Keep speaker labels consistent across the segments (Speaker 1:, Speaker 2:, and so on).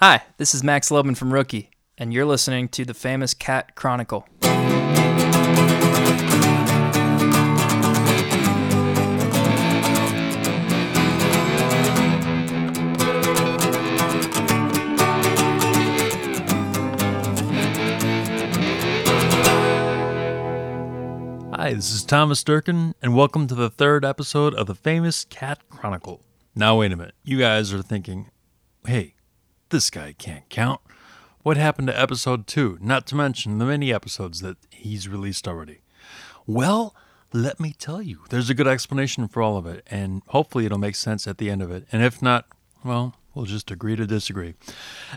Speaker 1: Hi, this is Max Loebman from Rookie, and you're listening to the famous Cat Chronicle.
Speaker 2: Hi, this is Thomas Durkin, and welcome to the third episode of the famous Cat Chronicle. Now, wait a minute. You guys are thinking, hey, this guy can't count. What happened to episode two? Not to mention the many episodes that he's released already. Well, let me tell you, there's a good explanation for all of it, and hopefully it'll make sense at the end of it. And if not, well, we'll just agree to disagree.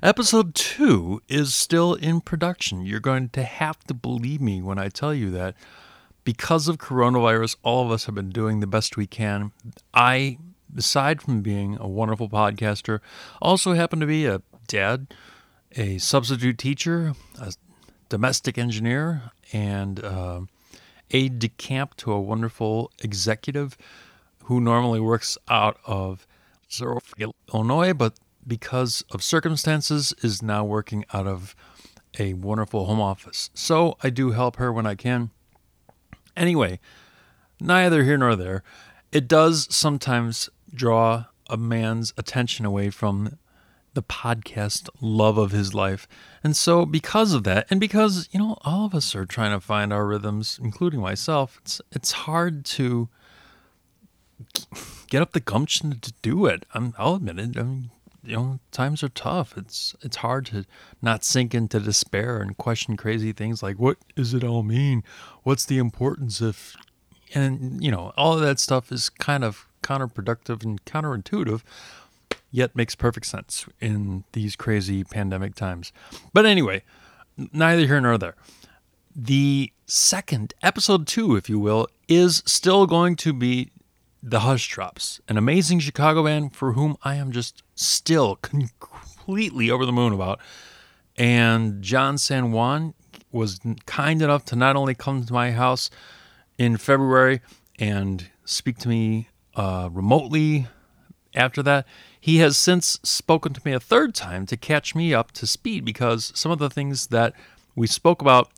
Speaker 2: Episode two is still in production. You're going to have to believe me when I tell you that because of coronavirus, all of us have been doing the best we can. I, aside from being a wonderful podcaster, also happen to be a dad, a substitute teacher, a domestic engineer, and uh, aide de camp to a wonderful executive who normally works out of Illinois, but because of circumstances, is now working out of a wonderful home office. So I do help her when I can. Anyway, neither here nor there. It does sometimes draw a man's attention away from the podcast love of his life. And so, because of that, and because, you know, all of us are trying to find our rhythms, including myself, it's, it's hard to get up the gumption to do it. I'm, I'll admit it. I mean, you know, times are tough. It's it's hard to not sink into despair and question crazy things like what does it all mean? What's the importance of and you know, all of that stuff is kind of counterproductive and counterintuitive, yet makes perfect sense in these crazy pandemic times. But anyway, neither here nor there. The second episode 2, if you will, is still going to be the Hush Drops, an amazing Chicago band for whom I am just still completely over the moon about. And John San Juan was kind enough to not only come to my house in February and speak to me uh, remotely after that, he has since spoken to me a third time to catch me up to speed because some of the things that we spoke about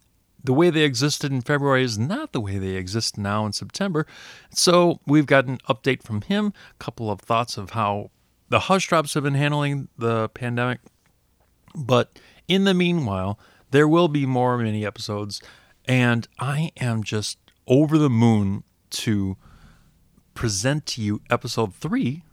Speaker 2: the way they existed in February is not the way they exist now in September. So we've got an update from him, a couple of thoughts of how the hush drops have been handling the pandemic. But in the meanwhile, there will be more mini episodes, and I am just over the moon to present to you episode three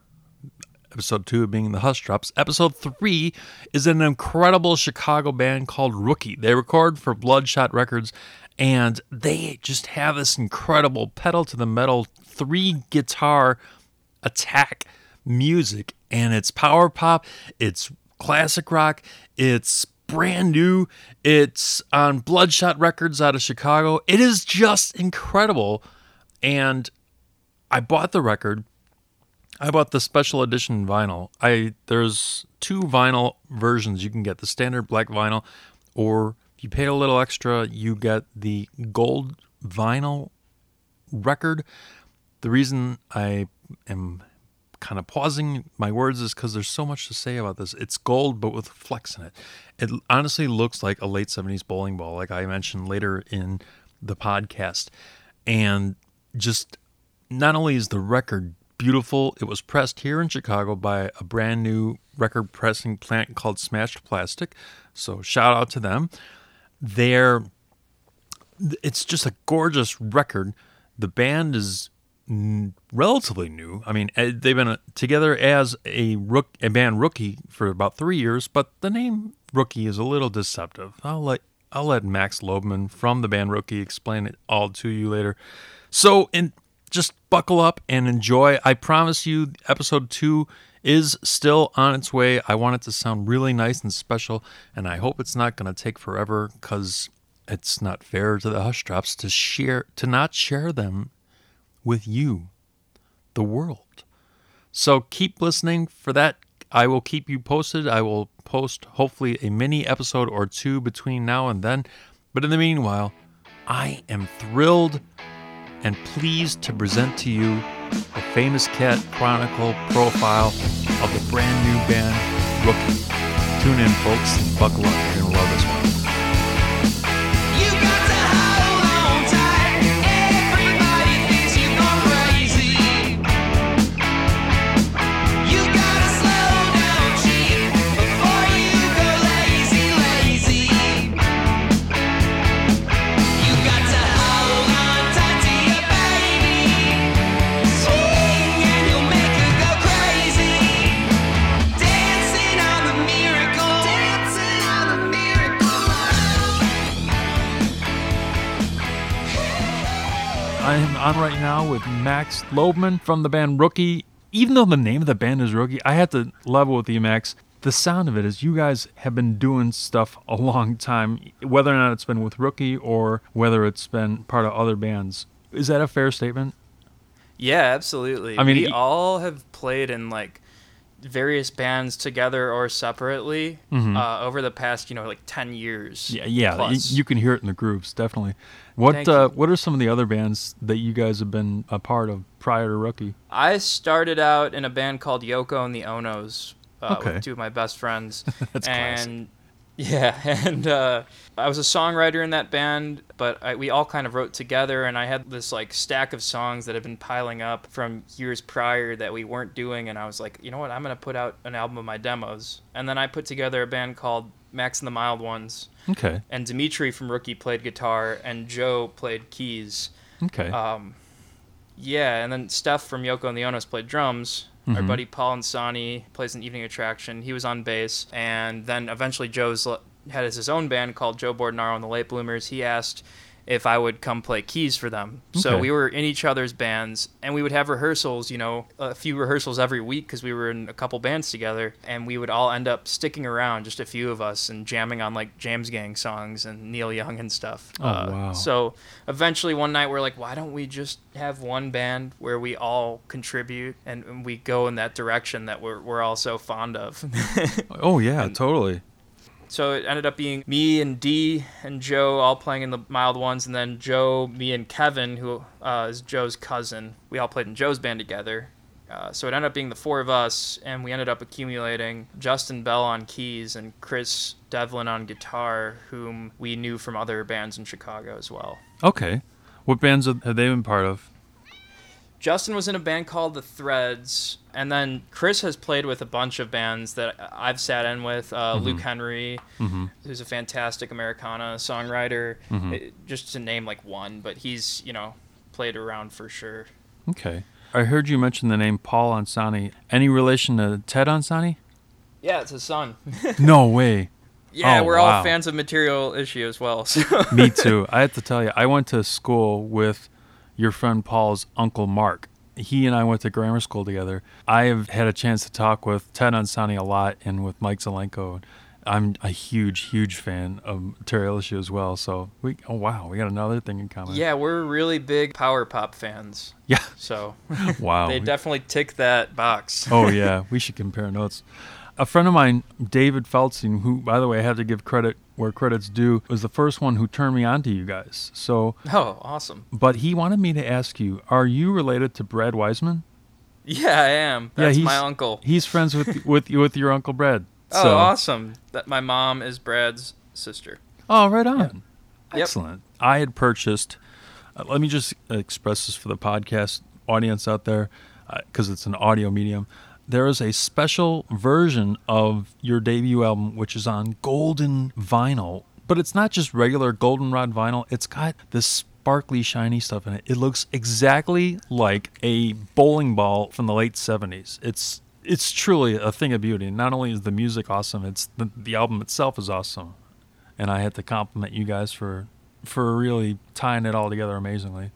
Speaker 2: episode two being the Hush Drops. Episode three is an incredible Chicago band called Rookie. They record for Bloodshot Records, and they just have this incredible pedal to the metal three guitar attack music, and it's power pop, it's classic rock, it's brand new, it's on Bloodshot Records out of Chicago. It is just incredible, and I bought the record I bought the special edition vinyl. I there's two vinyl versions you can get: the standard black vinyl, or if you pay a little extra, you get the gold vinyl record. The reason I am kind of pausing my words is because there's so much to say about this. It's gold, but with flex in it. It honestly looks like a late 70s bowling ball, like I mentioned later in the podcast. And just not only is the record beautiful. It was pressed here in Chicago by a brand new record pressing plant called Smashed Plastic. So shout out to them. They're it's just a gorgeous record. The band is relatively new. I mean, eh, they've been uh, together as a rook, a band rookie for about three years, but the name Rookie is a little deceptive. I'll let I'll let Max Loebman from the band Rookie explain it all to you later. So, in just buckle up and enjoy. I promise you, episode two is still on its way. I want it to sound really nice and special, and I hope it's not going to take forever because it's not fair to the hush drops to share to not share them with you, the world. So keep listening for that. I will keep you posted. I will post hopefully a mini episode or two between now and then. But in the meanwhile, I am thrilled and pleased to present to you the famous Cat Chronicle profile of the brand new band Rookie. Tune in, folks. And buckle up. You're going to love this one.
Speaker 3: On
Speaker 2: right now with Max Loebman from the band Rookie. Even though the name of the band is Rookie, I had to level with you, Max. The sound of it is you guys have been doing stuff a long time, whether or not it's been with Rookie or whether it's been part of other bands. Is that a fair statement?
Speaker 1: Yeah, absolutely.
Speaker 2: I mean,
Speaker 1: we all have played in like various bands together or separately uh, over the past, you know, like ten years.
Speaker 2: Mm-hmm. Yeah, yeah.
Speaker 1: plus.
Speaker 2: You can hear it in the grooves, definitely. What uh. What are some of the other bands that you guys have been a part of prior to Rookie?
Speaker 1: I started out in a band called Yoko and the Onos uh,
Speaker 2: Okay.
Speaker 1: with two of my best friends.
Speaker 2: That's classic.
Speaker 1: Yeah, and uh, I was a songwriter in that band, but I, we all kind of wrote together, and I had this like stack of songs that had been piling up from years prior that we weren't doing, and I was like, you know what, I'm gonna put out an album of my demos, and then I put together a band called Max and the Mild Ones,
Speaker 2: Okay,
Speaker 1: and Dimitri from Rookie played guitar, and Joe played keys.
Speaker 2: okay.
Speaker 1: Um, yeah, and then Steph from Yoko and the Onos played drums. Our
Speaker 2: Mhm.
Speaker 1: buddy Paul Ansani plays an evening attraction. He was on bass, and then eventually Joe's had his own band called Joe Bordenaro and the Late Bloomers. He asked if I would come play keys for them. So we were in each other's bands, and we would have rehearsals. You know, a few rehearsals every week because we were in a couple bands together, and we would all end up sticking around, just a few of us, and jamming on like James Gang songs and Neil Young and stuff.
Speaker 2: Oh, uh, wow.
Speaker 1: So eventually one night we're like, why don't we just have one band where we all contribute and, and we go in that direction that we're, we're all so fond of.
Speaker 2: oh yeah, totally.
Speaker 1: So it ended up being me and D and Joe all playing in the mild ones, and then Joe, me, and Kevin, who uh, is Joe's cousin. We all played in Joe's band together. Uh, so it ended up being the four of us, and we ended up accumulating Justin Bell on keys and Chris Devlin on guitar, whom we knew from other bands in Chicago as well.
Speaker 2: Okay, what bands have have they been part of?
Speaker 1: Justin was in a band called The Threads, and then Chris has played with a bunch of bands that I've sat in with. Uh, Luke Henry, who's a fantastic Americana songwriter, eh, just to name like one, but he's you know played around for sure.
Speaker 2: Okay, I heard you mention the name Paul Ansani. Any relation to Ted Ansani?
Speaker 1: Yeah, it's his son.
Speaker 2: no way.
Speaker 1: yeah,
Speaker 2: Oh,
Speaker 1: we're
Speaker 2: wow.
Speaker 1: all fans of Material Issue as well. So.
Speaker 2: Me too. I have to tell you, I went to school with your friend Paul's uncle Mark. He and I went to grammar school together. I have had a chance to talk with Ted Ansani a lot and with Mike Zelenko. I'm a huge, huge fan of Material Issue as well. So we, oh wow, we got another thing in common.
Speaker 1: yeah, we're really big power pop fans.
Speaker 2: Yeah.
Speaker 1: So
Speaker 2: Wow.
Speaker 1: they definitely tick that box.
Speaker 2: oh yeah, we should compare notes. A friend of mine, David Feldstein, who by the way I have to give credit where credit's due, was the first one who turned me on to you guys. So,
Speaker 1: Oh, awesome.
Speaker 2: but he wanted me to ask you, are you related to Brad Wiseman?
Speaker 1: Yeah, I am.
Speaker 2: Yeah, he's-
Speaker 1: my uncle.
Speaker 2: He's friends with with with your uncle Brad.
Speaker 1: Oh,
Speaker 2: So,
Speaker 1: awesome! That my mom is Brad's sister.
Speaker 2: oh, right on.
Speaker 1: Yep.
Speaker 2: Excellent. I had purchased. Uh, let me just express this for the podcast audience out there, because it's an audio medium. There is a special version of your debut album, which is on golden vinyl, but it's not just regular goldenrod vinyl. It's got this sparkly, shiny stuff in it. It looks exactly like a bowling ball from the late '70s. It's it's truly a thing of beauty. Not only is the music awesome, it's the, the album itself is awesome and I had to compliment you guys for for really tying it all together amazingly.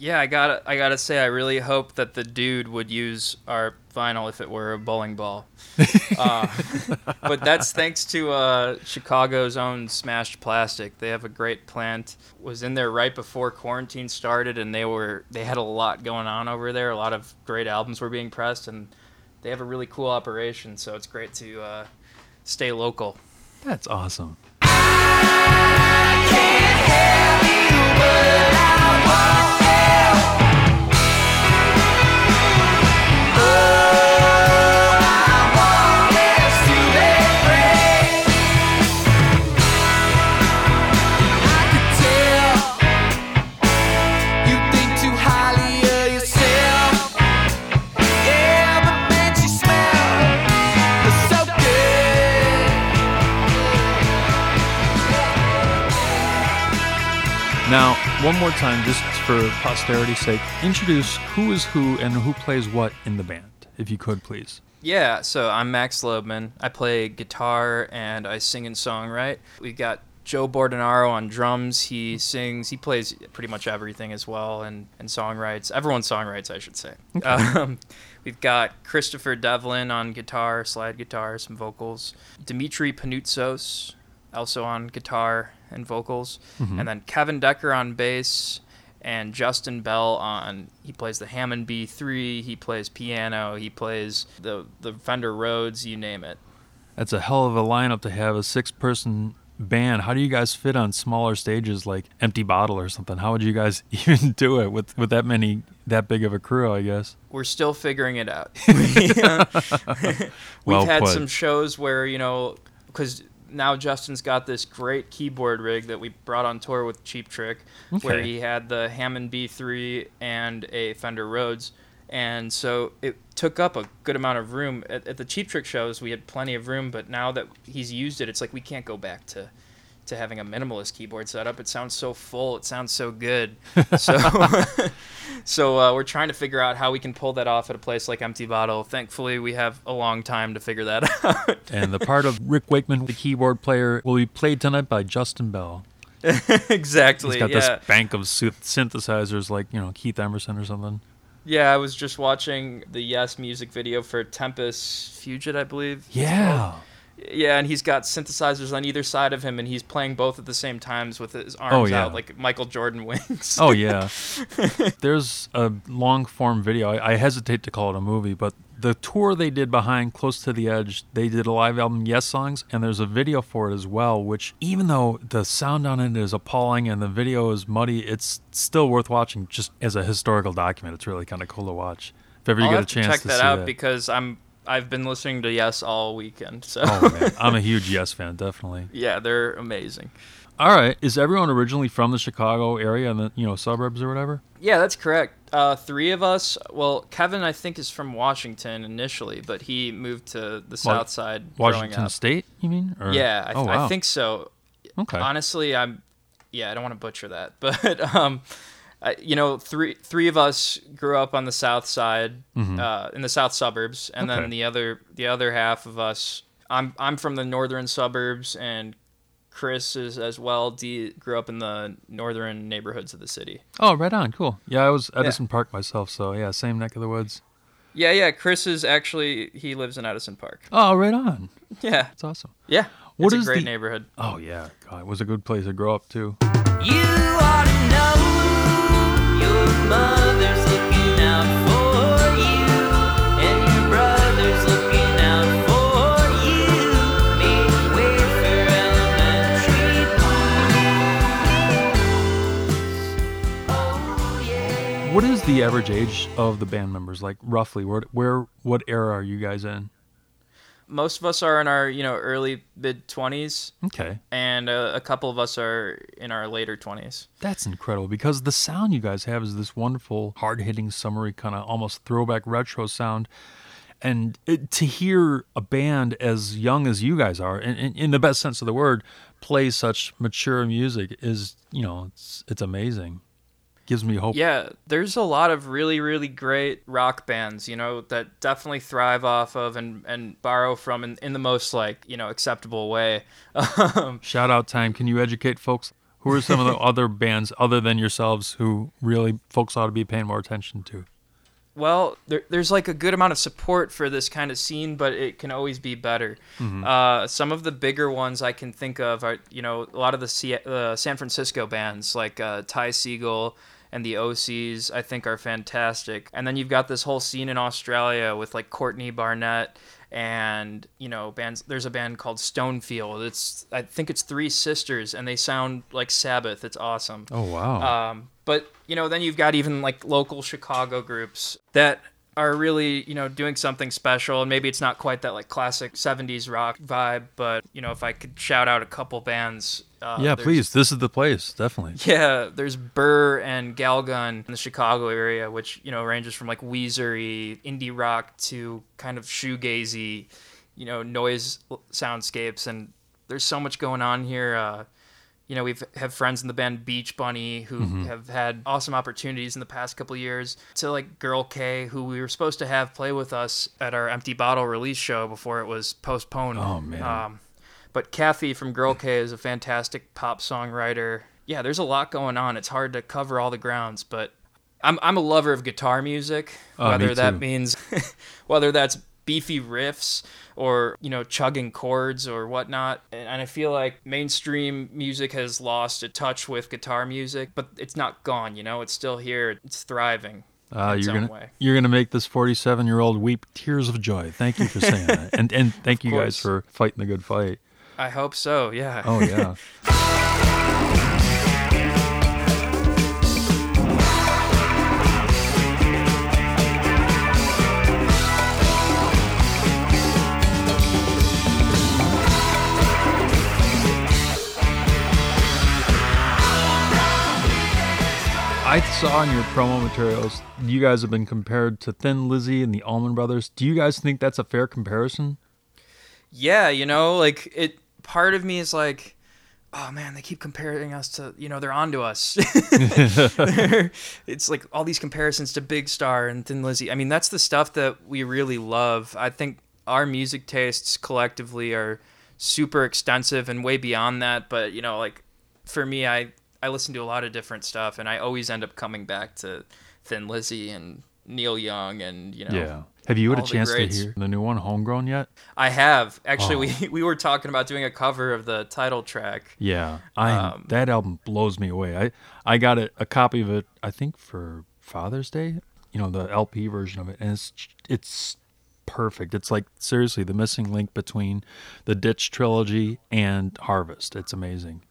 Speaker 1: Yeah, I got I gotta say, I really hope that the dude would use our vinyl if it were a bowling ball. uh, but that's thanks to uh, Chicago's own Smashed Plastic. They have a great plant. Was in there right before quarantine started, and they were they had a lot going on over there. A lot of great albums were being pressed, and they have a really cool operation. So it's great to uh, stay local.
Speaker 2: That's awesome. Time, just for posterity's sake, introduce who is who and who plays what in the band, if you could, please.
Speaker 1: Yeah, so I'm Max Loebman. I play guitar and I sing and songwrite. We've got Joe Bordenaro on drums. He sings, he plays pretty much everything as well and, and songwrites. Everyone songwrites, I should say. Um, we've got Christopher Devlin on guitar, slide guitar, some vocals. Dimitri Panutzos also on guitar and vocals. Mm-hmm. And then Kevin Decker on bass and Justin Bell on he plays the Hammond B3, he plays piano, he plays the the Fender Rhodes, you name it.
Speaker 2: That's a hell of a lineup to have a six person band. How do you guys fit on smaller stages like Empty Bottle or something? How would you guys even do it with, with that many, that big of a crew, I guess?
Speaker 1: We're still figuring it out. We, We've
Speaker 2: Well
Speaker 1: had
Speaker 2: put.
Speaker 1: some shows where, you know, because now Justin's got this great keyboard rig that we brought on tour with Cheap Trick, where he had the Hammond B3 and a Fender Rhodes. And so it took up a good amount of room. At, at the Cheap Trick shows, we had plenty of room, but now that he's used it, it's like we can't go back to, to having a minimalist keyboard setup. It sounds so full, it sounds so good. So, so uh, we're trying to figure out how we can pull that off at a place like Empty Bottle. Thankfully, we have a long time to figure that out.
Speaker 2: And the part of Rick Wakeman, the keyboard player, will be played tonight by Justin Bell.
Speaker 1: exactly.
Speaker 2: He's got
Speaker 1: yeah.
Speaker 2: this bank of synthesizers like, you know, Keith Emerson or something.
Speaker 1: Yeah, I was just watching the Yes music video for Tempus Fugit, I believe.
Speaker 2: Yeah.
Speaker 1: Yeah, and he's got synthesizers on either side of him, and he's playing both at the same times with his arms
Speaker 2: Oh, yeah.
Speaker 1: out like Michael Jordan wings.
Speaker 2: Oh yeah. There's a long form video. I, I hesitate to call it a movie, but the tour they did behind Close to the Edge, they did a live album, Yes Songs, and there's a video for it as well, which even though the sound on it is appalling and the video is muddy, it's still worth watching just as a historical document. It's really kind of cool to watch. If ever you
Speaker 1: I'll
Speaker 2: get a chance
Speaker 1: to check
Speaker 2: to
Speaker 1: that out
Speaker 2: that.
Speaker 1: because I'm I've been listening to Yes all weekend. So
Speaker 2: oh man, I'm a huge Yes fan, definitely.
Speaker 1: yeah, they're amazing.
Speaker 2: All right, is everyone originally from the Chicago area and the you know suburbs or whatever?
Speaker 1: Yeah, that's correct. Uh, three of us. Well, Kevin, I think, is from Washington initially, but he moved to the South Side
Speaker 2: Washington
Speaker 1: up.
Speaker 2: State, you mean? Or-
Speaker 1: Yeah, I,
Speaker 2: oh, wow.
Speaker 1: I think so.
Speaker 2: Okay.
Speaker 1: Honestly, I'm. Yeah, I don't want to butcher that, but um, I, you know, three three of us grew up on the South Side, uh, in the South suburbs, and
Speaker 2: Mm-hmm. Okay.
Speaker 1: then the other the other half of us. I'm I'm from the northern suburbs, and Chris is as well. D grew up in the northern neighborhoods of the city.
Speaker 2: Oh, right on. Cool. Yeah, I was Edison Park myself, so yeah, same neck of the woods.
Speaker 1: Yeah, yeah. Chris is actually he lives in Edison Park.
Speaker 2: Oh, right on.
Speaker 1: Yeah,
Speaker 2: it's awesome.
Speaker 1: yeah.
Speaker 2: What
Speaker 1: it's
Speaker 2: is
Speaker 1: a great
Speaker 2: the-
Speaker 1: neighborhood.
Speaker 2: Oh yeah, God, it was a good place to grow up too.
Speaker 3: You ought to know
Speaker 2: What is the average age of the band members? Like roughly, where, where, what era are you guys in?
Speaker 1: Most of us are in our you know early mid twenties,
Speaker 2: Okay,
Speaker 1: and uh, a couple of us are in our later twenties.
Speaker 2: that's incredible because the sound you guys have is this wonderful, hard-hitting, summery kind of almost throwback retro sound. And it, to hear a band as young as you guys are, in, in, in the best sense of the word, play such mature music is, you know, it's, it's amazing. Gives me hope.
Speaker 1: Yeah, there's a lot of really, really great rock bands, you know, that definitely thrive off of and, and borrow from in, in the most like, you know, acceptable way. Um,
Speaker 2: Shout out time. Can you educate folks? Who are some of the other bands other than yourselves who really folks ought to be paying more attention to?
Speaker 1: well, there, there's like a good amount of support for this kind of scene, but it can always be better. Uh, some of the bigger ones I can think of are, you know, a lot of the C- uh, San Francisco bands like uh, Ty Segall and the OCs, I think are fantastic. And then you've got this whole scene in Australia with like Courtney Barnett and you know bands there's a band called stonefield it's i think it's three sisters and they sound like sabbath it's awesome
Speaker 2: Oh wow.
Speaker 1: um, but you know, then you've got even like local Chicago groups that are really you know doing something special, and maybe it's not quite that like classic '70s rock vibe, but you know, if I could shout out a couple bands, uh,
Speaker 2: yeah, please. This is the place, definitely.
Speaker 1: Yeah, there's Burr and Galgun in the Chicago area, which you know ranges from like Weezery, indie rock to kind of shoegazy, you know, noise soundscapes, and there's so much going on here. Uh, you know, we've have friends in the band Beach Bunny who
Speaker 2: Mm-hmm.
Speaker 1: have had awesome opportunities in the past couple years. To like Girl K, who we were supposed to have play with us at our Empty Bottle release show before it was postponed.
Speaker 2: Oh, man.
Speaker 1: Um, but Kathy from Girl K is a fantastic pop songwriter. Yeah, there's a lot going on. It's hard to cover all the grounds, but I'm I'm a lover of guitar music,
Speaker 2: Oh, me
Speaker 1: whether that
Speaker 2: too.
Speaker 1: means whether that's beefy riffs or you know chugging chords or whatnot. And, and I feel like mainstream music has lost a touch with guitar music, but it's not gone. You know, it's still here. It's thriving.
Speaker 2: Uh, you're gonna
Speaker 1: way.
Speaker 2: you're gonna make this 47 year old weep tears of joy. Thank you for saying that, and and thank you guys for fighting the good fight.
Speaker 1: I hope so. Yeah.
Speaker 2: Oh yeah. I saw in your promo materials you guys have been compared to Thin Lizzy and the Allman Brothers. Do you guys think that's a fair comparison?
Speaker 1: yeah, you know, like it. Part of me is like, oh man, they keep comparing us to, you know, they're onto us. it's like all these comparisons to Big Star and Thin Lizzy. I mean, that's the stuff that we really love. I think our music tastes collectively are super extensive and way beyond that. But you know, like for me, I I listen to a lot of different stuff, and I always end up coming back to Thin Lizzy and Neil Young, and you know,
Speaker 2: Yeah. Have you had a chance to hear the new one, Homegrown, yet?
Speaker 1: I have actually.
Speaker 2: Oh.
Speaker 1: We we were talking about doing a cover of the title track.
Speaker 2: Yeah, I
Speaker 1: Um,
Speaker 2: that album blows me away. I I got a, a copy of it. I think for Father's Day. You know the LP version of it, and it's it's perfect. It's like seriously the missing link between the Ditch trilogy and Harvest. It's amazing.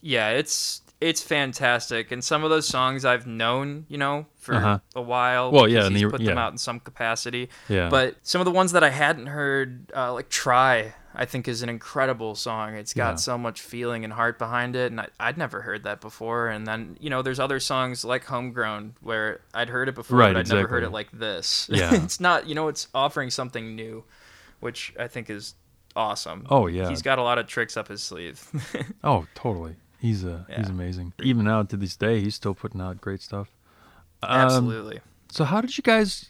Speaker 1: Yeah, it's it's fantastic, and some of those songs I've known, you know, for
Speaker 2: Uh-huh.
Speaker 1: a while.
Speaker 2: Well, yeah, and the-
Speaker 1: put them out in some capacity.
Speaker 2: Yeah.
Speaker 1: But some of the ones that I hadn't heard, uh, like "Try," I think is an incredible song. It's got
Speaker 2: Yeah.
Speaker 1: so much feeling and heart behind it, and I, I'd never heard that before. And then you know, there's other songs like "Homegrown" where I'd heard it before,
Speaker 2: Right,
Speaker 1: but I'd never heard it like this.
Speaker 2: Yeah.
Speaker 1: it's not, you know, it's offering something new, which I think is awesome.
Speaker 2: Oh, yeah.
Speaker 1: he's got a lot of tricks up his sleeve.
Speaker 2: Oh, totally. He's a he's amazing. Even now to this day, he's still putting out great stuff. Um,
Speaker 1: Absolutely.
Speaker 2: So how did you guys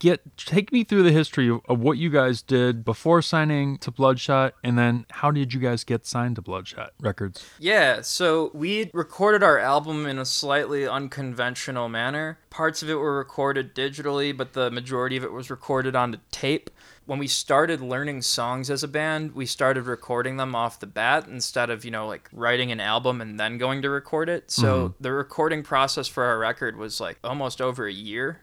Speaker 2: get? Take me through the history of, of what you guys did before signing to Bloodshot, and then how did you guys get signed to Bloodshot Records?
Speaker 1: Yeah, so we recorded our album in a slightly unconventional manner. Parts of it were recorded digitally, but the majority of it was recorded onto tape. When we started learning songs as a band, we started recording them off the bat instead of, you know, like writing an album and then going to record it. So the recording process for our record was like almost over a year.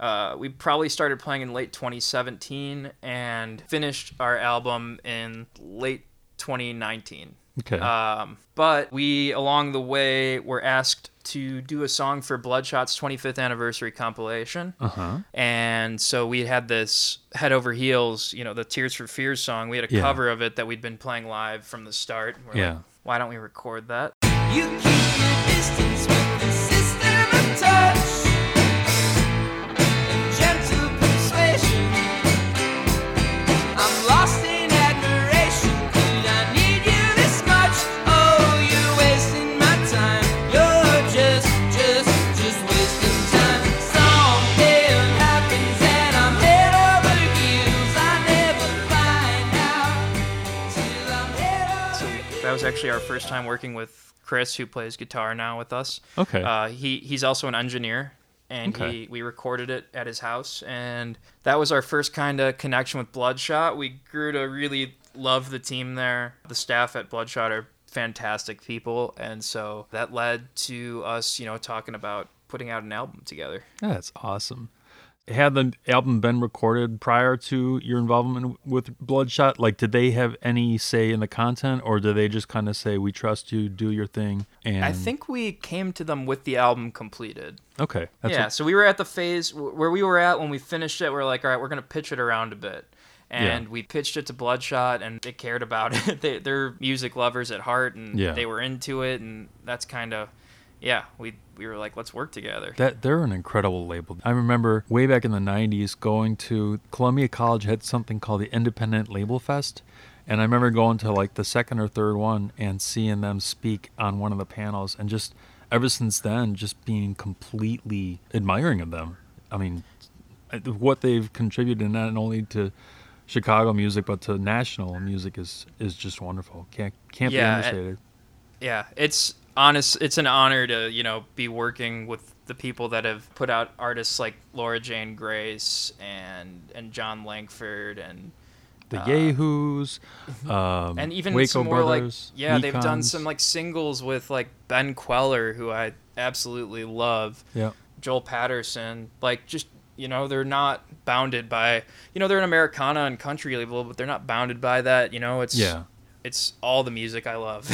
Speaker 1: Uh, we probably started playing in late 2017 and finished our album in late 2019.
Speaker 2: Okay.
Speaker 1: Um, but we, along the way, were asked to do a song for Bloodshot's 25th anniversary compilation.
Speaker 2: Uh huh.
Speaker 1: And so we had this head over heels, you know, the Tears for Fears song. We had a
Speaker 2: Yeah.
Speaker 1: cover of it that we'd been playing live from the start. We're
Speaker 2: Yeah.
Speaker 1: like, why don't we record that? That was actually our first time working with Chris, who plays guitar now with us.
Speaker 2: Okay.
Speaker 1: Uh, he he's also an engineer, and
Speaker 2: Okay.
Speaker 1: he we recorded it at his house, and that was our first kind of connection with Bloodshot. We grew to really love the team there. The staff at Bloodshot are fantastic people, and so that led to us, you know, talking about putting out an album together.
Speaker 2: That's awesome. Had the album been recorded prior to your involvement with Bloodshot? Like, did they have any say in the content, or did they just kind of say, "We trust you, do your thing"? And
Speaker 1: I think we came to them with the album completed.
Speaker 2: okay, that's
Speaker 1: yeah,
Speaker 2: what-
Speaker 1: so we were at the phase where we were at when we finished it. We are like, all right, we're gonna pitch it around a bit, and we pitched it to Bloodshot, and they cared about it. they, they're music lovers at heart, and
Speaker 2: Yeah.
Speaker 1: they were into it, and that's kind of, yeah, we we were like, let's work together.
Speaker 2: That they're an incredible label. I remember way back in the '90s going to Columbia College had something called the Independent Label Fest, And I remember going to like the second or third one and seeing them speak on one of the panels, and just ever since then, just being completely admiring of them. I mean, what they've contributed not only to Chicago music but to national music is is just wonderful. Can't can't
Speaker 1: Yeah,
Speaker 2: be understated.
Speaker 1: yeah, it's honest. It's an honor to you know be working with the people that have put out artists like Laura Jane Grace and and Jon Langford and
Speaker 2: The
Speaker 1: uh,
Speaker 2: Yahoos, um,
Speaker 1: and even
Speaker 2: Waco
Speaker 1: some more
Speaker 2: Brothers,
Speaker 1: like yeah they've done some like singles with like Ben Kweller who I absolutely love
Speaker 2: yeah.
Speaker 1: Joel Paterson like just you know they're not bounded by you know they're an Americana and country label but they're not bounded by that you know it's
Speaker 2: Yeah.
Speaker 1: it's all the music I love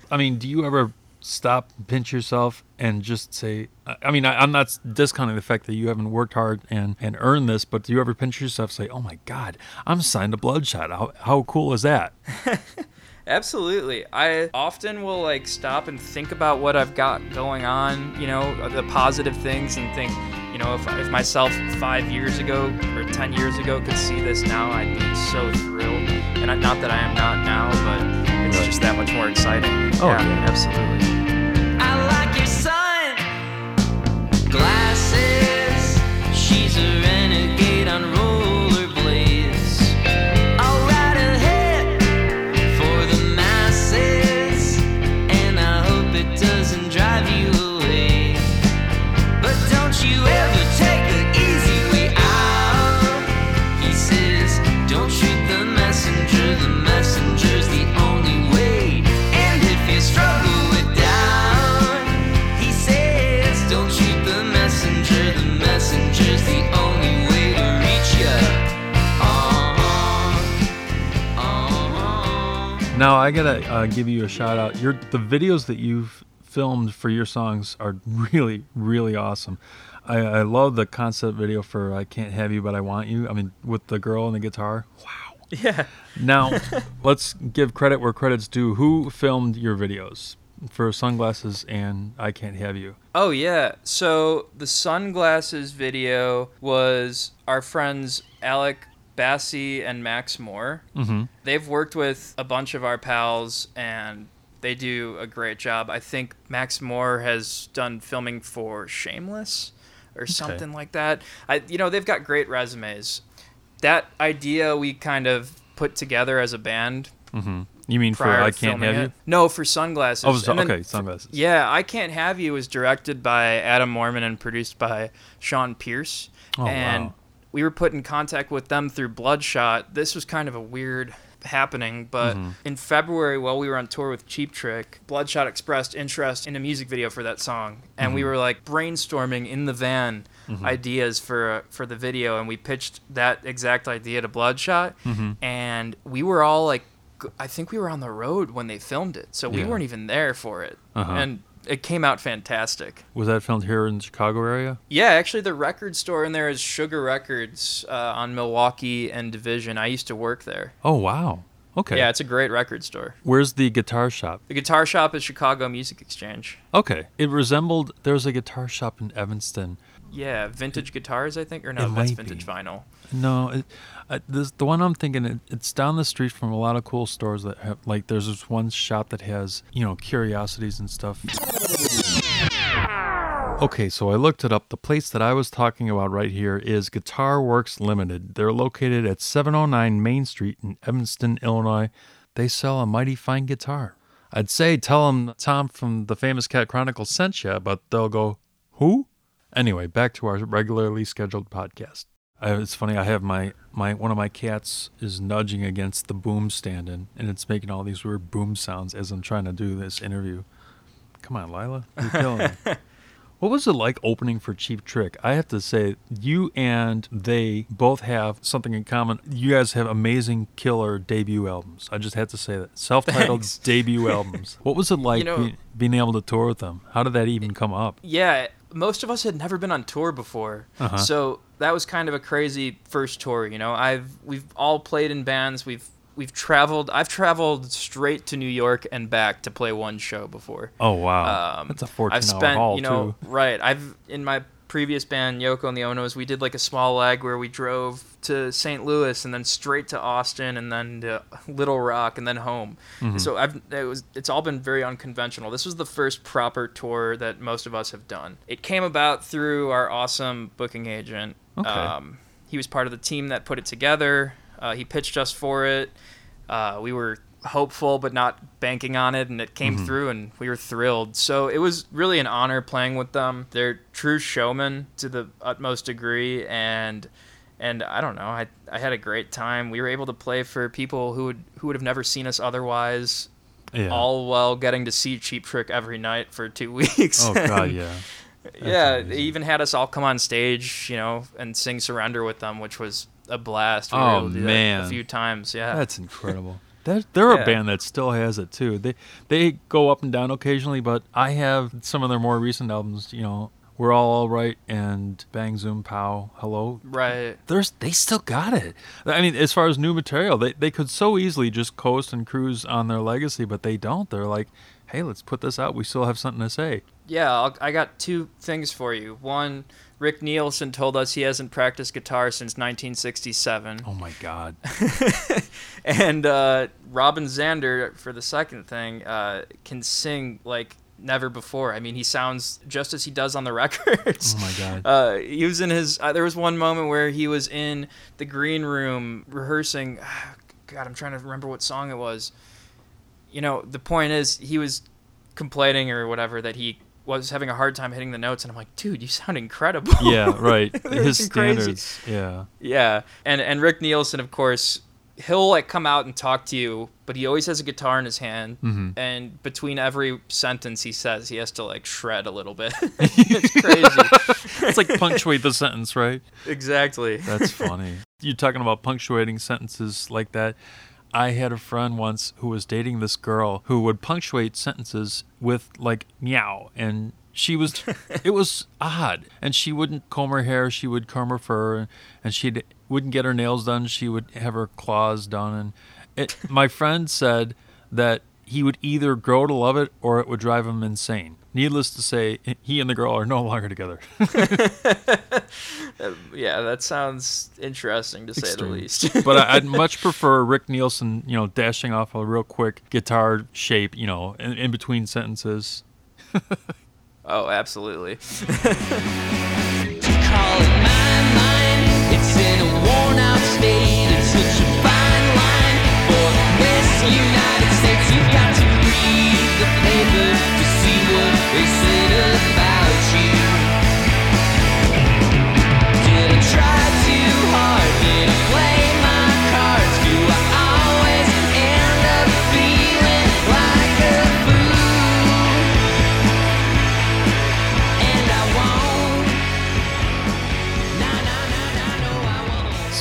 Speaker 2: I mean, do you ever stop, pinch yourself, and just say, I mean, I, I'm not discounting the fact that you haven't worked hard and, and earned this, but do you ever pinch yourself say, oh my God, I'm signed to Bloodshot? How, how cool is that?
Speaker 1: Absolutely. I often will like stop and think about what I've got going on, you know, the positive things and think, you know, if, if myself five years ago or 10 years ago could see this now, I'd be so thrilled. And I, not that I am not now, but. Just that much more exciting.
Speaker 2: Oh,
Speaker 1: yeah,
Speaker 2: yeah.
Speaker 1: absolutely.
Speaker 3: I like your son. Glasses. She's a renegade on rollerblades.
Speaker 2: Now, I got to uh, give you a shout out. Your, the videos that you've filmed for your songs are really, really awesome. I, I love the concept video for I Can't Have You, But I Want You. I mean, with the girl and the guitar. Wow.
Speaker 1: Yeah.
Speaker 2: Now, let's give credit where credit's due. Who filmed your videos for Sunglasses and I Can't Have You?
Speaker 1: Oh yeah. So the sunglasses video was our friends Alec Bassi and Max Moore.
Speaker 2: Mm-hmm.
Speaker 1: They've worked with a bunch of our pals and they do a great job. I think Max Moore has done filming for Shameless or something like that. I you know, they've got great resumes. That idea we kind of put together as a band
Speaker 2: Mm-hmm. You mean for I Can't Have
Speaker 1: it.
Speaker 2: You?
Speaker 1: No, for sunglasses.
Speaker 2: Oh, so, okay, Sunglasses.
Speaker 1: yeah, I Can't Have You was directed by Adam Mormon and produced by Sean Pierce.
Speaker 2: Oh,
Speaker 1: and
Speaker 2: wow.
Speaker 1: We were put in contact with them through Bloodshot. This was kind of a weird happening, but
Speaker 2: Mm-hmm.
Speaker 1: in February, while we were on tour with Cheap Trick, Bloodshot expressed interest in a music video for that song, and
Speaker 2: Mm-hmm.
Speaker 1: we were like brainstorming in the van ideas for for the video, and we pitched that exact idea to Bloodshot,
Speaker 2: Mm-hmm.
Speaker 1: and we were all like, I think we were on the road when they filmed it, so we
Speaker 2: Yeah.
Speaker 1: weren't even there for it,
Speaker 2: Uh-huh.
Speaker 1: and it came out fantastic.
Speaker 2: Was that filmed here in the Chicago area?
Speaker 1: Yeah, actually, the record store in there is Sugar Records uh, on Milwaukee and Division. I used to work there.
Speaker 2: Oh, wow. Okay.
Speaker 1: Yeah, it's a great record store.
Speaker 2: Where's the guitar shop?
Speaker 1: The guitar shop is Chicago Music Exchange.
Speaker 2: Okay. It resembled, there was a guitar shop in Evanston.
Speaker 1: Yeah, vintage guitars, I think, or no, that's vintage
Speaker 2: be.
Speaker 1: vinyl.
Speaker 2: No, it, uh, this, the one I'm thinking, it, it's down the street from a lot of cool stores that have, like, there's this one shop that has, you know, curiosities and stuff. Okay, so I looked it up. The place that I was talking about right here is Guitar Works Limited. They're located at 709 Main Street in Evanston, Illinois. They sell a mighty fine guitar. I'd say tell them Tom from the Famous Cat Chronicles sent you, but they'll go, who? Anyway, back to our regularly scheduled podcast. I, it's funny. I have my my one of my cats is nudging against the boom stand, and, and it's making all these weird boom sounds as I'm trying to do this interview. Come on, Lila, you're killing me. What was it like opening for Cheap Trick? I have to say, you and they both have something in common. You guys have amazing, killer debut albums. I just had to say that. Self-titled
Speaker 1: Thanks.
Speaker 2: debut albums. What was it like
Speaker 1: You know-
Speaker 2: be- being able to tour with them? How did that even come up?
Speaker 1: Yeah, most of us had never been on tour before,
Speaker 2: Uh-huh.
Speaker 1: so that was kind of a crazy first tour. You know, I've we've all played in bands. We've we've traveled. I've traveled straight to New York and back to play one show before.
Speaker 2: Oh wow,
Speaker 1: Um,
Speaker 2: that's a 14-hour
Speaker 1: I've spent,
Speaker 2: haul
Speaker 1: you know,
Speaker 2: too.
Speaker 1: right. I've in my previous band, Yoko and the Onos, we did like a small leg where we drove to St. Louis and then straight to Austin and then to Little Rock and then home. So I've it was it's all been very unconventional. This was the first proper tour that most of us have done. It came about through our awesome booking agent.
Speaker 2: Okay.
Speaker 1: Um, he was part of the team that put it together. Uh, he pitched us for it. Uh, we were hopeful but not banking on it and it came mm-hmm. through and we were thrilled so it was really an honor playing with them they're true showmen to the utmost degree and and i don't know i, I had a great time we were able to play for people who would who would have never seen us otherwise
Speaker 2: Yeah.
Speaker 1: all while getting to see cheap trick every night for two weeks
Speaker 2: oh god, yeah.
Speaker 1: yeah,
Speaker 2: amazing.
Speaker 1: they even had us all come on stage, you know, and sing "Surrender" with them, which was a blast. We were
Speaker 2: Oh,
Speaker 1: able to do that
Speaker 2: man.
Speaker 1: a few times. Yeah,
Speaker 2: That's incredible. They're, they're
Speaker 1: Yeah.
Speaker 2: a band that still has it too. They they go up and down occasionally, but I have some of their more recent albums. You know, we're all all right and Bang Zoom Pow Hello.
Speaker 1: right.
Speaker 2: There's they still got it. I mean, as far as new material, they they could so easily just coast and cruise on their legacy, but they don't. They're like, hey, let's put this out. We still have something to say.
Speaker 1: Yeah, I'll, I got two things for you. One, Rick Nielsen told us he hasn't practiced guitar since 1967,
Speaker 2: Oh my god.
Speaker 1: and uh, Robin Zander, for the second thing, uh, can sing like never before. I mean, he sounds just as he does on the records.
Speaker 2: Oh my god.
Speaker 1: Uh, he was in his. Uh, there was one moment where he was in the green room rehearsing. God, I'm trying to remember what song it was. You know, the point is he was complaining or whatever that he was having a hard time hitting the notes, and I'm like, dude, you sound incredible.
Speaker 2: yeah, right. His
Speaker 1: crazy-
Speaker 2: standards. Yeah.
Speaker 1: Yeah, and and Rick Nielsen, of course, he'll like come out and talk to you, but he always has a guitar in his hand,
Speaker 2: Mhm.
Speaker 1: and between every sentence he says, he has to like shred a little bit. it's crazy.
Speaker 2: It's like punctuate the sentence, right?
Speaker 1: exactly.
Speaker 2: That's funny. You're talking about punctuating sentences like that. I had a friend once who was dating this girl who would punctuate sentences with like meow and she was it was odd. And she wouldn't comb her hair she would comb her fur and she wouldn't get her nails done she would have her claws done and it, my friend said that he would either grow to love it or it would drive him insane needless to say he and the girl are no longer together
Speaker 1: Yeah, that sounds interesting to say
Speaker 2: Extreme.
Speaker 1: the least.
Speaker 2: but I- I'd much prefer Rick Nielsen, you know, dashing off a real quick guitar shape, you know, in, in between sentences.
Speaker 1: oh, absolutely.
Speaker 3: call my mind. It's in a worn out state. You've got to read the papers to see what they said about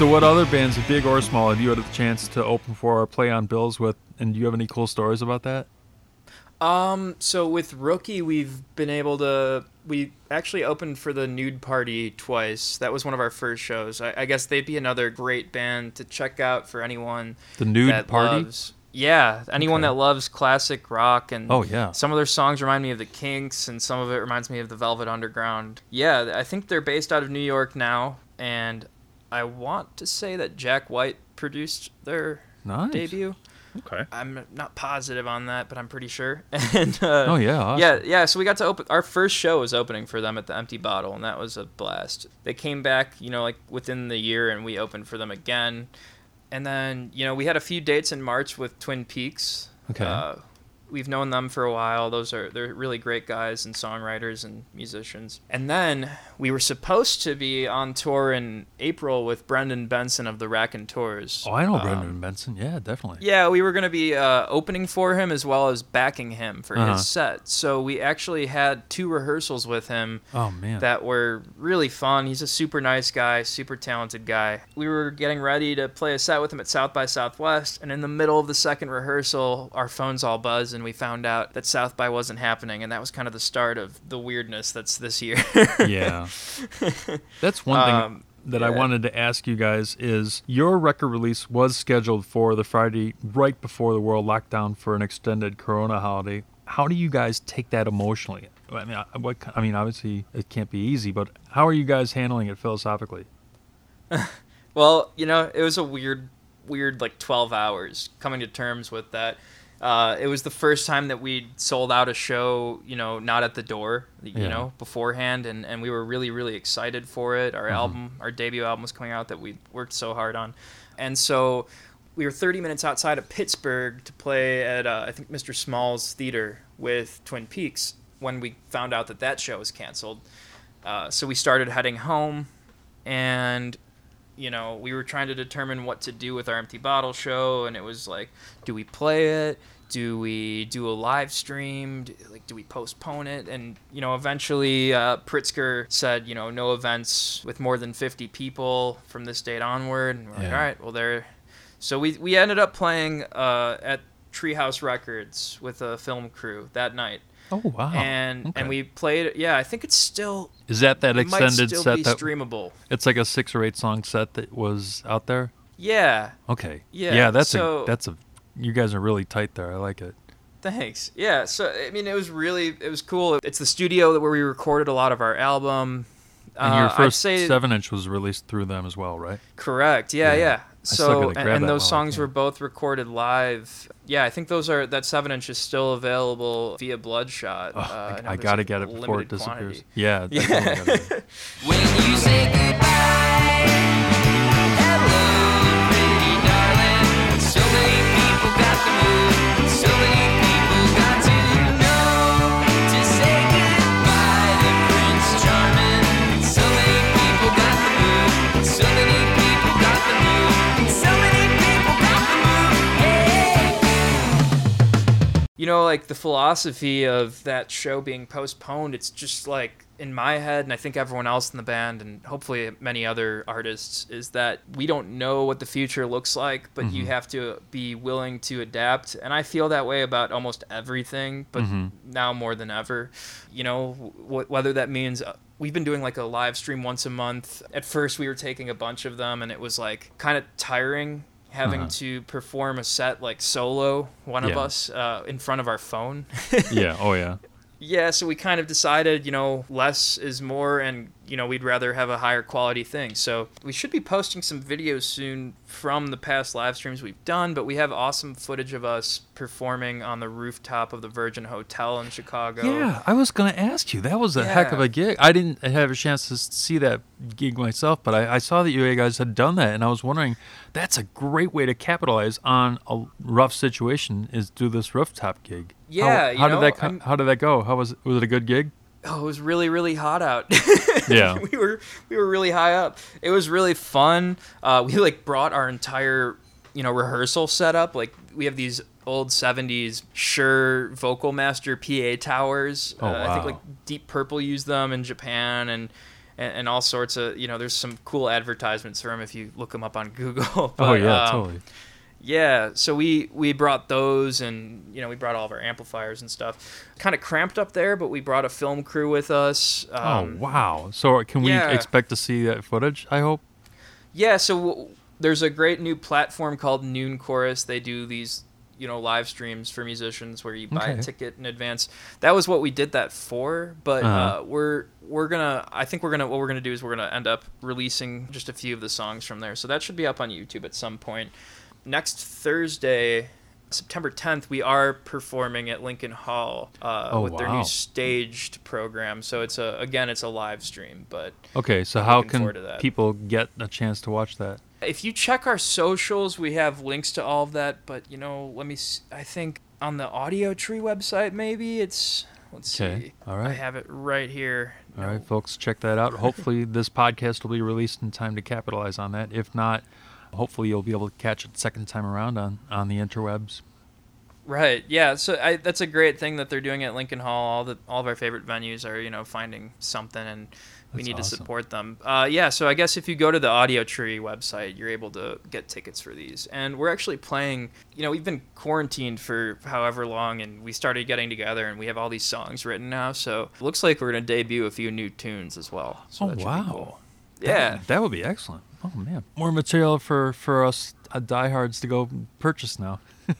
Speaker 2: So, what other bands, big or small, have you had a chance to open for or play on bills with? And do you have any cool stories about that?
Speaker 1: Um, so with Rookie, we've been able to. We actually opened for the Nude Party twice. That was one of our first shows. I, I guess they'd be another great band to check out for anyone
Speaker 2: The Nude
Speaker 1: that
Speaker 2: Party?
Speaker 1: loves. Yeah, anyone
Speaker 2: Okay.
Speaker 1: that loves classic rock and
Speaker 2: Oh, yeah.
Speaker 1: some of their songs remind me of the Kinks and some of it reminds me of the Velvet Underground. Yeah, I think they're based out of New York now, and I want to say that Jack White produced their
Speaker 2: Nice.
Speaker 1: debut.
Speaker 2: Okay.
Speaker 1: I'm not positive on that, but I'm pretty sure. And uh,
Speaker 2: Oh, yeah, awesome.
Speaker 1: yeah, yeah. So we got to open. Our first show was opening for them at the Empty Bottle, and that was a blast. They came back, you know, like within the year, and we opened for them again. And then, you know, we had a few dates in March with Twin Peaks.
Speaker 2: Okay.
Speaker 1: Uh, we've known them for a while. Those are they're really great guys and songwriters and musicians. And then we were supposed to be on tour in April with Brendan Benson of the Raconteurs.
Speaker 2: Oh, I know
Speaker 1: Um,
Speaker 2: Brendan Benson. Yeah, definitely.
Speaker 1: yeah, we were going to be uh, opening for him as well as backing him for
Speaker 2: Uh-huh.
Speaker 1: his set. So we actually had two rehearsals with him
Speaker 2: Oh, man.
Speaker 1: that were really fun. He's a super nice guy, super talented guy. We were getting ready to play a set with him at South by Southwest, and in the middle of the second rehearsal, our phones all buzzed, and we found out that South by wasn't happening, and that was kind of the start of the weirdness that's this year.
Speaker 2: yeah. That's one thing
Speaker 1: Um,
Speaker 2: that I wanted to ask you guys is your record release was scheduled for the Friday right before the world locked down for an extended Corona holiday. how do you guys take that emotionally? I mean, I- what? I mean, obviously it can't be easy, but how are you guys handling it philosophically?
Speaker 1: Well, you know, it was a weird, weird like 12 hours coming to terms with that. Uh, it was the first time that we'd sold out a show, you know, not at the door, you
Speaker 2: Yeah.
Speaker 1: know, beforehand, and, and we were really, really excited for it. Our album, our debut album was coming out that we worked so hard on. And so we were 30 minutes outside of Pittsburgh to play at, uh, I think, Mr. Small's Theater with Twin Peaks when we found out that that show was canceled. Uh, so we started heading home, and you know, we were trying to determine what to do with our empty bottle show, and it was like, do we play it? Do we do a live stream? Do, like, do we postpone it? And you know, eventually, uh, Pritzker said, you know, no events with more than 50 people from this date onward. And we're like, all right, well, there. So we we ended up playing uh, at Treehouse Records with a film crew that night,
Speaker 2: Oh wow!
Speaker 1: and
Speaker 2: Okay.
Speaker 1: and we played. Yeah, I think it's still
Speaker 2: is that that extended
Speaker 1: still
Speaker 2: set
Speaker 1: be
Speaker 2: that
Speaker 1: streamable.
Speaker 2: it's like a six or eight song set that was out there?
Speaker 1: Yeah,
Speaker 2: Okay.
Speaker 1: Yeah,
Speaker 2: Yeah, that's
Speaker 1: so-
Speaker 2: a that's a. You guys are really tight there. I like it.
Speaker 1: Thanks. Yeah. So I mean, it was really it was cool. It's the studio that where we recorded a lot of our album.
Speaker 2: And
Speaker 1: Uh,
Speaker 2: your
Speaker 1: I'd
Speaker 2: first
Speaker 1: say
Speaker 2: seven inch was released through them as well, right?
Speaker 1: correct. Yeah,
Speaker 2: Yeah.
Speaker 1: yeah.
Speaker 2: Still
Speaker 1: So and, and those songs were both recorded live. Yeah, I think those are that seven inch is still available via Bloodshot.
Speaker 2: Oh,
Speaker 1: uh,
Speaker 2: I, I gotta
Speaker 1: like,
Speaker 2: get it before it disappears.
Speaker 1: quantity.
Speaker 2: Yeah.
Speaker 1: Yeah.
Speaker 3: You know
Speaker 1: like the philosophy of that show being postponed it's just like in my head and i think everyone else in the band and hopefully many other artists is that we don't know what the future looks like but you have to be willing to adapt and i feel that way about almost everything but now more than ever. You know wh- whether that means uh, we've been doing like a live stream once a month. At first we were taking a bunch of them and it was like kind of tiring having
Speaker 2: Uh-huh.
Speaker 1: to perform a set like solo one of us uh, in front of our phone
Speaker 2: yeah. Oh yeah.
Speaker 1: Yeah so we kind of decided you know less is more and you know we'd rather have a higher quality thing so we should be posting some videos soon from the past live streams we've done but we have awesome footage of us performing on the rooftop of the virgin hotel in chicago
Speaker 2: Yeah, I was gonna ask you. That was a heck of a gig. I didn't have a chance to see that gig myself, but I, I saw that you guys had done that, and I was wondering, that's a great way to capitalize on a rough situation. Is do this rooftop gig.
Speaker 1: Yeah,
Speaker 2: How, how
Speaker 1: know,
Speaker 2: did that? co- How did that go? How was it? Was it a good gig?
Speaker 1: oh, it was really really hot out.
Speaker 2: Yeah.
Speaker 1: we were we were really high up. It was really fun. Uh, we like brought our entire you know rehearsal setup. Like we have these old 70s Shure Vocal Master PA towers.
Speaker 2: Oh,
Speaker 1: uh, I think like Deep Purple used them in Japan and. And, and all sorts of, you know, there's some cool advertisements for them if you look them up on Google.
Speaker 2: oh yeah,
Speaker 1: um,
Speaker 2: totally.
Speaker 1: Yeah, so we we brought those, and you know we brought all of our amplifiers and stuff. Kind of cramped up there, but we brought a film crew with us. Um,
Speaker 2: oh wow. So can we
Speaker 1: yeah.
Speaker 2: expect to see that footage? I hope.
Speaker 1: Yeah, so w- there's a great new platform called Noonchorus. They do these, you know, live streams for musicians where you buy
Speaker 2: Okay.
Speaker 1: a ticket in advance. That was what we did that for, but
Speaker 2: Uh-huh.
Speaker 1: uh, we're we're gonna. I think we're gonna. What we're gonna do is we're gonna end up releasing just a few of the songs from there. So that should be up on YouTube at some point. Next Thursday. September 10th, we are performing at Lincoln Hall uh,
Speaker 2: Oh,
Speaker 1: with their new staged program. So it's a again, it's a live stream, but
Speaker 2: Okay, so how can
Speaker 1: forward to that.
Speaker 2: people get a chance to watch that?
Speaker 1: if you check our socials, we have links to all of that. But you know, let me. I think on the Audiotree website, maybe it's. Let's
Speaker 2: Okay,
Speaker 1: see.
Speaker 2: all
Speaker 1: I have it right here.
Speaker 2: All
Speaker 1: No.
Speaker 2: right, folks, check that out. Hopefully, this podcast will be released in time to capitalize on that. If not, hopefully, you'll be able to catch it second time around on on the interwebs.
Speaker 1: Right. Yeah. So I, that's a great thing that they're doing at Lincoln Hall. All the all of our favorite venues are you know finding something, and we
Speaker 2: That's
Speaker 1: need
Speaker 2: awesome.
Speaker 1: to support them. Uh, yeah. So I guess if you go to the Audiotree website, you're able to get tickets for these. And we're actually playing. You know, we've been quarantined for however long, and we started getting together, and we have all these songs written now. So it looks like we're gonna debut a few new tunes as well. So
Speaker 2: Oh,
Speaker 1: that should be
Speaker 2: wow.
Speaker 1: cool.
Speaker 2: That-
Speaker 1: Yeah.
Speaker 2: that, would be excellent. Oh man, more material for for us uh, diehards to go purchase now.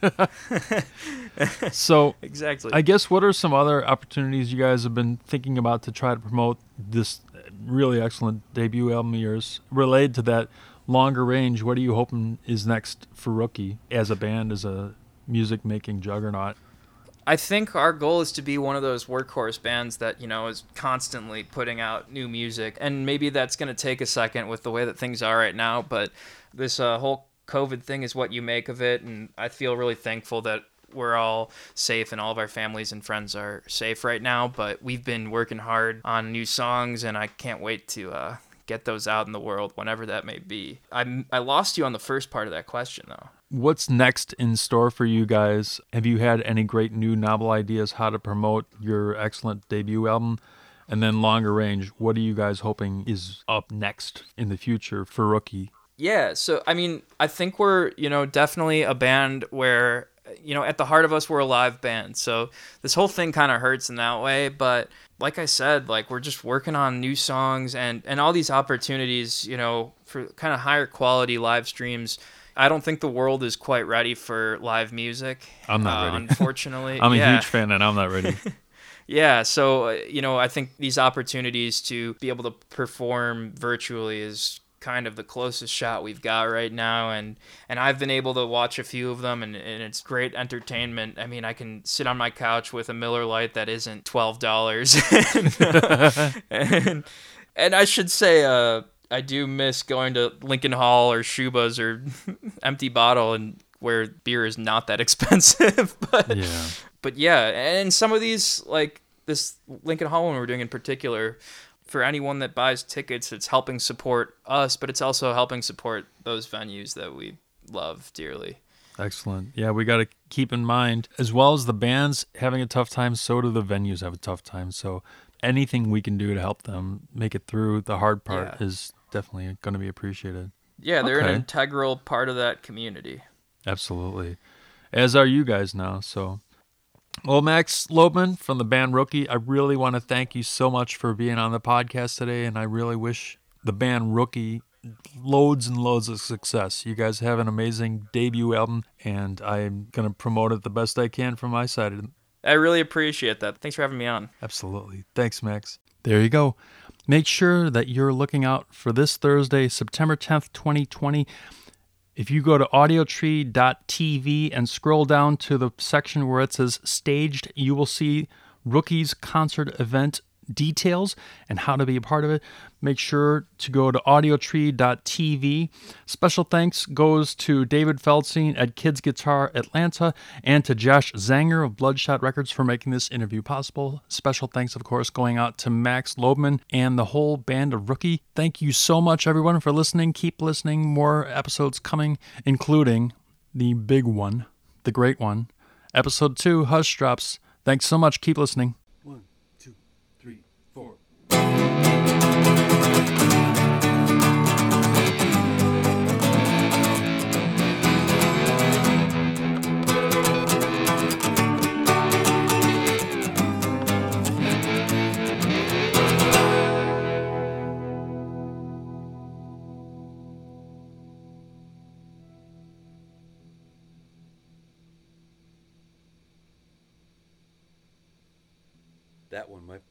Speaker 2: So
Speaker 1: exactly.
Speaker 2: I guess what are some other opportunities you guys have been thinking about to try to promote this really excellent debut album of yours? Related to that longer range, what are you hoping is next for Rookie as a band, as a music making juggernaut?
Speaker 1: I think our goal is to be one of those workhorse bands that, you know, is constantly putting out new music. And maybe that's going to take a second with the way that things are right now. But this uh, whole COVID thing is what you make of it. And I feel really thankful that we're all safe and all of our families and friends are safe right now. But we've been working hard on new songs, and I can't wait to. Uh, Get those out in the world whenever that may be. I, I lost you on the first part of that question though.
Speaker 2: What's next in store for you guys? Have you had any great new novel ideas how to promote your excellent debut album? And then longer range, what are you guys hoping is up next in the future for Rookie?
Speaker 1: Yeah, so I mean, I think we're, you know, definitely a band where, you know, at the heart of us, we're a live band. So this whole thing kind of hurts in that way. But like I said, like we're just working on new songs and, and all these opportunities, you know, for kind of higher quality live streams. I don't think the world is quite ready for live music.
Speaker 2: I'm not
Speaker 1: uh,
Speaker 2: ready.
Speaker 1: Unfortunately.
Speaker 2: I'm a
Speaker 1: Yeah.
Speaker 2: huge fan and I'm not ready.
Speaker 1: Yeah, so uh, you know, I think these opportunities to be able to perform virtually is kind of the closest shot we've got right now and and I've been able to watch a few of them and, and it's great entertainment. I mean, I can sit on my couch with a Miller Lite that isn't $12 and, and and I should say uh I do miss going to Lincoln Hall or Schubas or Empty Bottle and where beer is not that expensive, but
Speaker 2: yeah.
Speaker 1: but yeah, and some of these like this Lincoln Hall one we're doing in particular, for anyone that buys tickets, it's helping support us, but it's also helping support those venues that we love dearly.
Speaker 2: Excellent. Yeah, we got to keep in mind, as well as the bands having a tough time, so do the venues have a tough time. So anything we can do to help them make it through the hard part
Speaker 1: Yeah.
Speaker 2: is definitely going to be appreciated.
Speaker 1: Yeah, they're
Speaker 2: Okay.
Speaker 1: an integral part of that community.
Speaker 2: Absolutely. As are you guys now. So, well, Max Loebman from the band Rookie, I really want to thank you so much for being on the podcast today. And I really wish the band Rookie loads and loads of success. You guys have an amazing debut album, and I'm going to promote it the best I can from my side.
Speaker 1: I really appreciate that. Thanks for having me on.
Speaker 2: Absolutely. Thanks, Max. There you go. Make sure that you're looking out for this Thursday, September 10th, 2020. If you go to audiotree.tv and scroll down to the section where it says staged, you will see Rookies concert event details and how to be a part of it. Make sure to go to audiotree.tv. Special thanks goes to David Feldstein at Kids Guitar Atlanta and to Josh Zanger of Bloodshot Records for making this interview possible. Special thanks, of course, going out to Max Loebman and the whole band of Rookie. Thank you so much, everyone, for listening. Keep listening. More episodes coming, including the big one, the great one, episode two, Hushdrops. Thanks so much. Keep listening.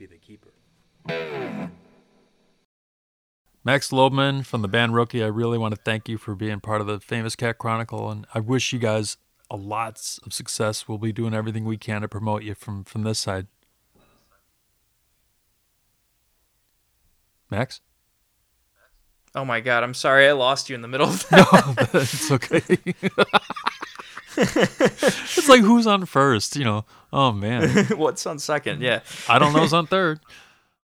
Speaker 4: Be the keeper.
Speaker 2: Max Loebman from the band Rookie, I really want to thank you for being part of the Famous Cat Chronicle, and I wish you guys a lots of success. We'll be doing everything we can to promote you from from this side. Max,
Speaker 1: Oh my god, I'm sorry I lost you in the middle of that.
Speaker 2: it's okay. it's like who's on first, you know? Oh man,
Speaker 1: What's on second? Yeah.
Speaker 2: I don't know who's on third.